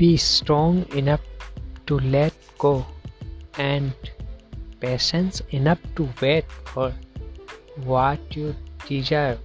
Be strong enough to let go and patience enough to wait for what you desire.